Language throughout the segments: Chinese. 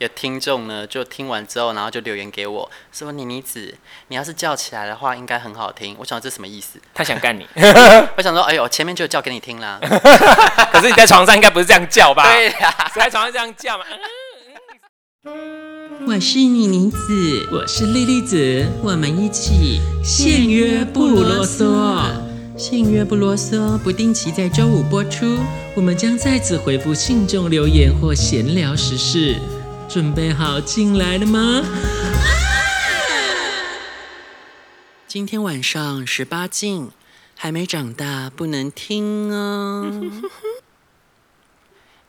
有听众呢，就听完之后，然后就留言给我说：“妮妮子，你要是叫起来的话，应该很好听。”我想这什么意思？他想干你？我想说，哎呦，前面就叫给你听啦。可是你在床上应该不是这样叫吧？对呀、啊，在床上这样叫嘛。我是妮妮子，我是莉莉子，我们一起限约不啰嗦，信约不啰嗦，不定期在周五播出。我们将在此回复信众留言或闲聊时事。准备好进来了吗？今天晚上十八禁，还没长大不能听哦。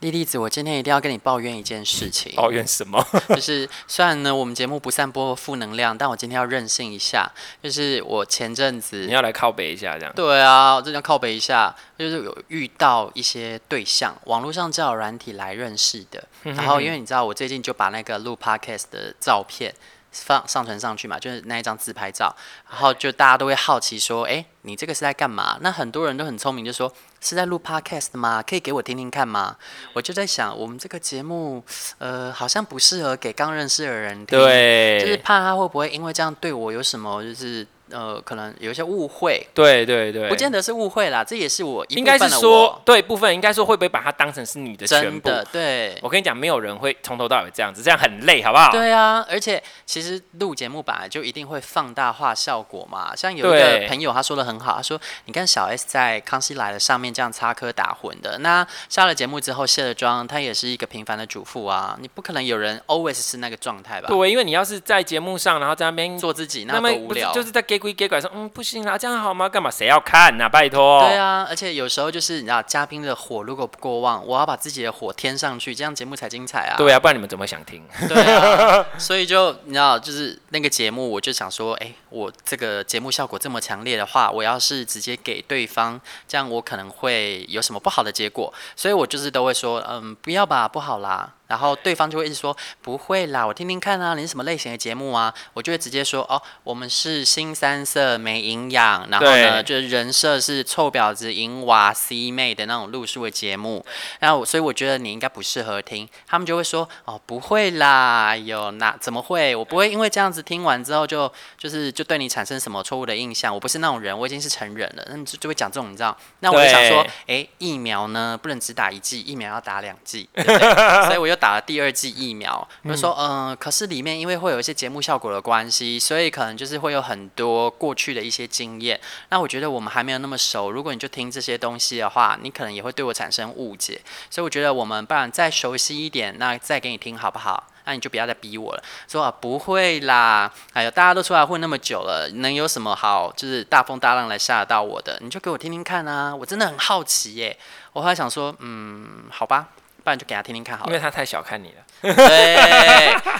莉莉子，我今天一定要跟你抱怨一件事情。抱怨什么？就是虽然呢，我们节目不散播负能量，但我今天要任性一下。就是我前阵子你要来靠北一下，这样。对啊，我真的要靠北一下。就是有遇到一些对象，网络上交友软体来认识的。然后因为你知道，我最近就把那个录 podcast 的照片放上传上去嘛，就是那一张自拍照。然后就大家都会好奇说：“哎，你这个是在干嘛？”那很多人都很聪明，就说。是在录 podcast 吗？可以给我听听看吗？我就在想，我们这个节目，呃，好像不适合给刚认识的人听，对，就是怕他会不会因为这样对我有什么，就是。呃，可能有一些误会，对对对，不见得是误会啦，这也是我，应该是说对部分，应该说会不会把它当成是你的全部？对，我跟你讲，没有人会从头到尾这样子，这样很累，好不好？对啊，而且其实录节目本来就一定会放大化效果嘛。像有一个朋友他说的很好，他说：“你看小 S 在《康熙来了》上面这样插科打诨的，那下了节目之后卸了妆，她也是一个平凡的主妇啊，你不可能有人 always 是那个状态吧？”对，因为你要是在节目上，然后在那边做自己，那么无聊，就是在给鬼给拐说，嗯。不行啦，这样好吗？干嘛？谁要看呐、啊？拜托。对啊，而且有时候就是你知道，嘉宾的火如果不过旺，我要把自己的火添上去，这样节目才精彩啊。对啊，不然你们怎么想听？对啊，所以就你知道，就是那个节目，我就想说，哎，我这个节目效果这么强烈的话，我要是直接给对方，这样我可能会有什么不好的结果，所以我就是都会说，嗯，不要吧，不好啦。然后对方就会一直说不会啦，我听听看啊，你是什么类型的节目啊？我就会直接说哦，我们是新三色没营养，然后呢就是人设是臭婊子、淫娃、C 妹的那种路数的节目。然后所以我觉得你应该不适合听。他们就会说哦，不会啦，有那怎么会？我不会因为这样子听完之后就就是就对你产生什么错误的印象。我不是那种人，我已经是成人了，那就就会讲这种你知道？那我就想说，哎，疫苗呢不能只打一剂，疫苗要打两剂，对不对？所以我就。打了第二剂疫苗，就说嗯、呃，可是里面因为会有一些节目效果的关系，所以可能就是会有很多过去的一些经验。那我觉得我们还没有那么熟，如果你就听这些东西的话，你可能也会对我产生误解。所以我觉得我们不然再熟悉一点，那再给你听好不好？那你就不要再逼我了，说啊不会啦，哎呦，大家都出来混那么久了，能有什么好就是大风大浪来吓到我的？你就给我听听看啊，我真的很好奇耶。我后来想说，嗯，好吧。不然就给他听听看好了，因为他太小看你了。对，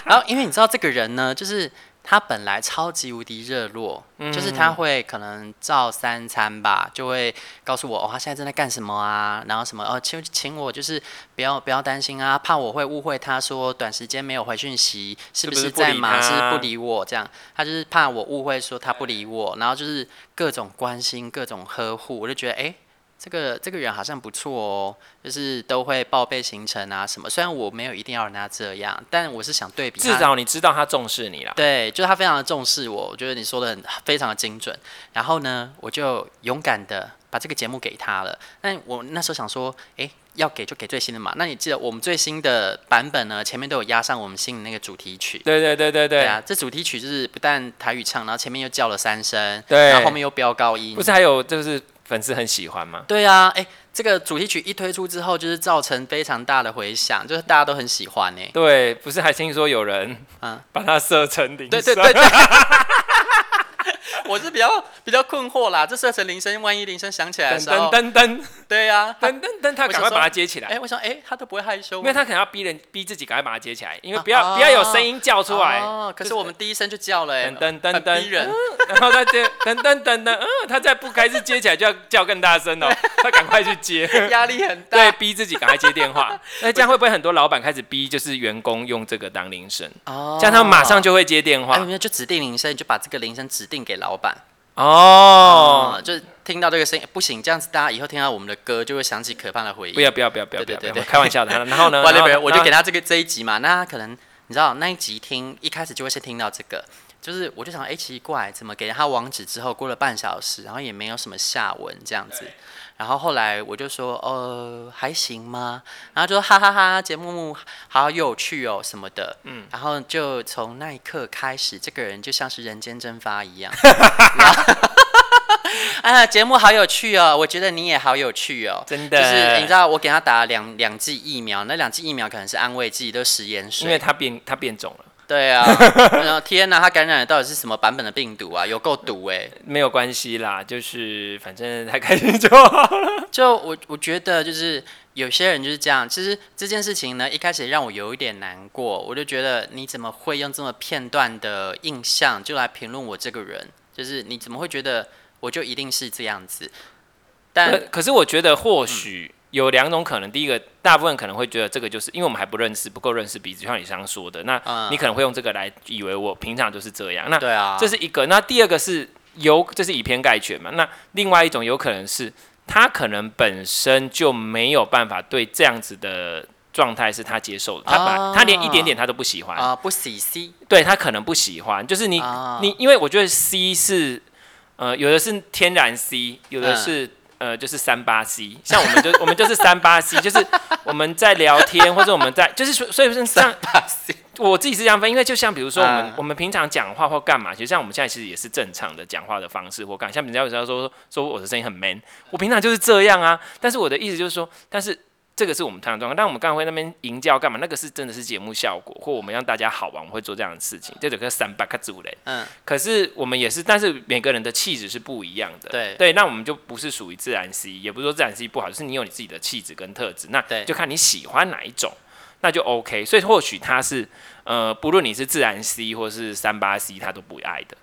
然后因为你知道这个人呢，就是他本来超级无敌热络，嗯、就是他会可能照三餐吧，就会告诉我哦，他现在正在干什么啊，然后什么哦，请请我就是不要不要担心啊，怕我会误会他说短时间没有回讯息，是不是在忙，是不是不理我这样，他就是怕我误会说他不理我，然后就是各种关心，各种呵护，我就觉得哎。诶这个这个人好像不错哦，就是都会报备行程啊什么。虽然我没有一定要让他这样，但我是想对比。至少你知道他重视你了。对，就是他非常的重视我。我觉得你说的很非常的精准。然后呢，我就勇敢的把这个节目给他了。但我那时候想说，哎，要给就给最新的嘛。那你记得我们最新的版本呢？前面都有压上我们新的那个主题曲。对对对对对。对啊，这主题曲就是不但台语唱，然后前面又叫了三声，对，然后后面又飙高音。不是还有就是。粉丝很喜欢吗？对啊，哎，这个主题曲一推出之后，就是造成非常大的回响，就是大家都很喜欢呢。对，不是还听说有人啊把它设成铃声？对对对对。我是比较比较困惑啦，这设成铃声，万一铃声响起来的时候，噔噔噔，对呀，噔噔噔，他赶快把它接起来。哎，我想，哎，他都不会害羞，因为他可能要逼人逼自己赶快把它接起来，因为不要不要有声音叫出来。哦，可是我们第一声就叫了，哎，噔噔噔，逼人，然后他接，噔噔噔噔，嗯，他再不开始接起来就要叫更大声哦，他赶快去接，压力很大，对，逼自己赶快接电话。那 这样会不会很多老板开始逼就是员工用这个当铃声？哦，这样他们马上就会接电话。哎，就指定铃声，你就把这个铃声指定给老板。哦、嗯，就听到这个声音，不行，这样子大家以后听到我们的歌就会想起可怕的回忆。不要不要不要不要不要，开玩笑的。然后呢，我就给他这个这一集嘛，那他可能你知道那一集听一开始就会先听到这个，就是我就想，哎、欸，奇怪，怎么给他网址之后过了半小时，然后也没有什么下文这样子。然后后来我就说，呃，还行吗？然后就说哈哈哈哈，节目好有趣哦什么的。嗯，然后就从那一刻开始，这个人就像是人间蒸发一样。啊，节目好有趣哦！我觉得你也好有趣哦，真的。就是你知道，我给他打了两两剂疫苗，那两剂疫苗可能是安慰剂，都是食盐水，因为他变他变种了。对啊，然后天哪，他感染的到底是什么版本的病毒啊？有够毒哎！没有关系啦，就是反正他开心就好了。就我我觉得，就是有些人就是这样。其实这件事情呢，一开始让我有一点难过，我就觉得你怎么会用这么片段的印象就来评论我这个人？就是你怎么会觉得？我就一定是这样子，但可，可是我觉得或许有两种可能。嗯、第一个，大部分可能会觉得这个就是因为我们还不认识，不够认识彼此，就像你刚刚说的，那你可能会用这个来以为我平常就是这样。那对啊，这是一个。那第二个是有，这是以偏概全嘛？那另外一种有可能是他可能本身就没有办法对这样子的状态是他接受的，他把、啊、他连一点点他都不喜欢啊，不喜 C，对他可能不喜欢，就是你、啊、你，因为我觉得 C 是。呃，有的是天然 C，有的是、嗯、呃，就是三八 C。像我们就我们就是三八 C，就是我们在聊天或者我们在，就是所所以是三八 C。我自己是这样分，因为就像比如说我们、嗯、我们平常讲话或干嘛，其实像我们现在其实也是正常的讲话的方式或干，像人家有时候说说我的声音很 man，我平常就是这样啊。但是我的意思就是说，但是。这个是我们通常状况，但我们刚才会那边营教干嘛？那个是真的是节目效果，或我们让大家好玩，我们会做这样的事情。这个三八卡祖嘞，嗯，可是我们也是，但是每个人的气质是不一样的，对对，那我们就不是属于自然 C，也不是说自然 C 不好，就是你有你自己的气质跟特质，那就看你喜欢哪一种，那就 OK。所以或许他是呃，不论你是自然 C 或是三八 C，他都不爱的。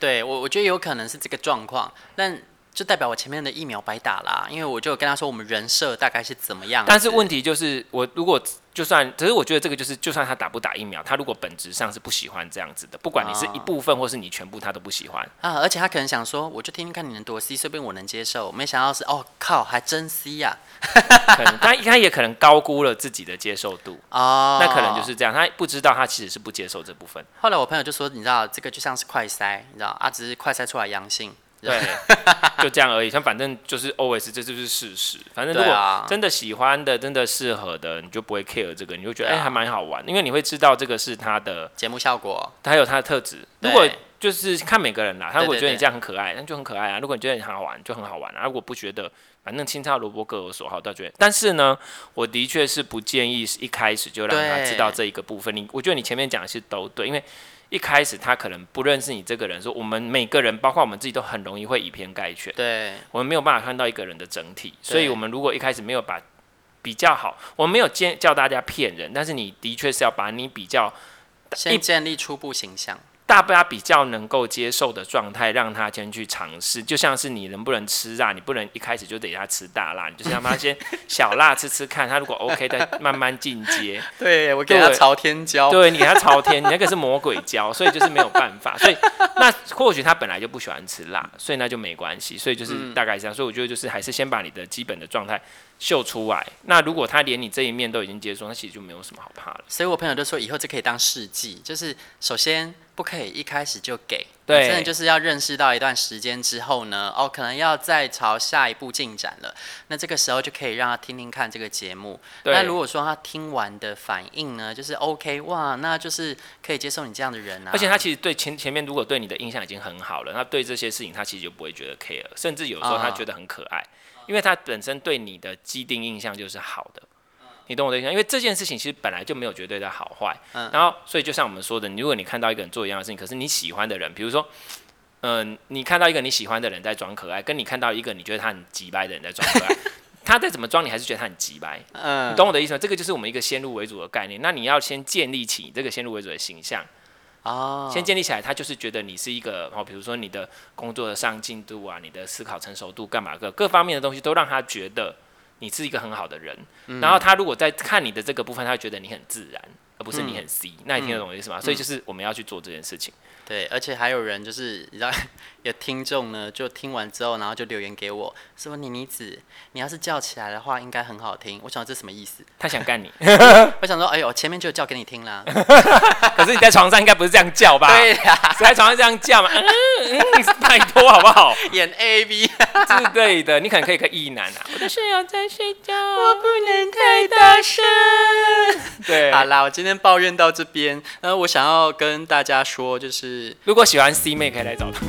对我，我觉得有可能是这个状况，但。就代表我前面的疫苗白打啦，因为我就跟他说我们人设大概是怎么样。但是问题就是，我如果就算，只是我觉得这个就是，就算他打不打疫苗，他如果本质上是不喜欢这样子的，不管你是一部分或是你全部，他都不喜欢啊。而且他可能想说，我就听听看你能多 C，说不定我能接受。没想到是哦靠，还真 C 呀、啊。可能他他也可能高估了自己的接受度 哦，那可能就是这样，他不知道他其实是不接受这部分。后来我朋友就说，你知道这个就像是快筛，你知道啊，只是快筛出来阳性。对，就这样而已。像反正就是 always，这就是事实。反正如果真的喜欢的、真的适合的，你就不会 care 这个，你就觉得哎、还蛮好玩。因为你会知道这个是他的节目效果，他有他的特质。如果就是看每个人啦，他如果觉得你这样很可爱，那就很可爱啊。如果你觉得你很好玩，就很好玩啊。如果不觉得，反正青菜萝卜各有所好，倒觉得。但是呢，我的确是不建议一开始就让他知道这一个部分。你，我觉得你前面讲的是都对，因为。一开始他可能不认识你这个人，说我们每个人，包括我们自己，都很容易会以偏概全。对，我们没有办法看到一个人的整体，所以我们如果一开始没有把比较好，我们没有建叫大家骗人，但是你的确是要把你比较先建立初步形象。大家比较能够接受的状态，让他先去尝试，就像是你能不能吃辣，你不能一开始就得他吃大辣，你就是让他先小辣吃吃看，他如果 OK 再慢慢进阶。对，我给他朝天椒，对，你给他朝天，你那个是魔鬼椒，所以就是没有办法。所以那或许他本来就不喜欢吃辣，所以那就没关系。所以就是大概这样。所以我觉得就是还是先把你的基本的状态秀出来。那如果他连你这一面都已经接受，那其实就没有什么好怕了。所以我朋友就说，以后这可以当试剂，就是首先。不可以一开始就给，对，真的就是要认识到一段时间之后呢，哦，可能要再朝下一步进展了。那这个时候就可以让他听听看这个节目。对。那如果说他听完的反应呢，就是 OK，哇，那就是可以接受你这样的人啊。而且他其实对前前面如果对你的印象已经很好了，那对这些事情他其实就不会觉得 care，甚至有时候他觉得很可爱，哦，因为他本身对你的既定印象就是好的。你懂我的意思，因为这件事情其实本来就没有绝对的好坏，嗯，然后所以就像我们说的，如果你看到一个人做一样的事情，可是你喜欢的人，比如说，嗯、呃，你看到一个你喜欢的人在装可爱，跟你看到一个你觉得他很机掰的人在装可爱，他再怎么装，你还是觉得他很机掰，嗯，你懂我的意思吗？这个就是我们一个先入为主的概念。那你要先建立起这个先入为主的形象，哦，先建立起来，他就是觉得你是一个哦，比如说你的工作的上进度啊，你的思考成熟度干嘛各各方面的东西都让他觉得。你是一个很好的人，嗯，然后他如果在看你的这个部分，他会觉得你很自然，而不是你很 C，、嗯、那你听得懂我意思吗？嗯、所以就是我们要去做这件事情。对，而且还有人就是，你知道，有听众呢，就听完之后，然后就留言给我，说妮妮子，你要是叫起来的话，应该很好听。我想这什么意思？他想干你？我想说，哎呦，前面就叫给你听啦。可是你在床上应该不是这样叫吧？对呀、啊，在床上这样叫嘛？嗯嗯，拜托好不好？演 A B 之类的，你可能可以可以异男啊。我的室友在睡觉，我不能太大声。对，好啦，我今天抱怨到这边，那，我想要跟大家说，就是。如果喜欢 C 妹，可以来找他。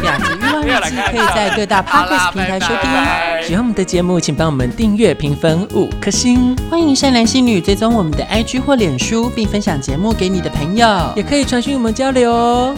两集欲望日记可以在各大 Podcast 平台收听。喜欢我们的节目，请帮我们订阅、评分五颗星。欢迎善良心女追踪我们的 IG 或脸书，并分享节目给你的朋友，也可以传讯我们交流哦。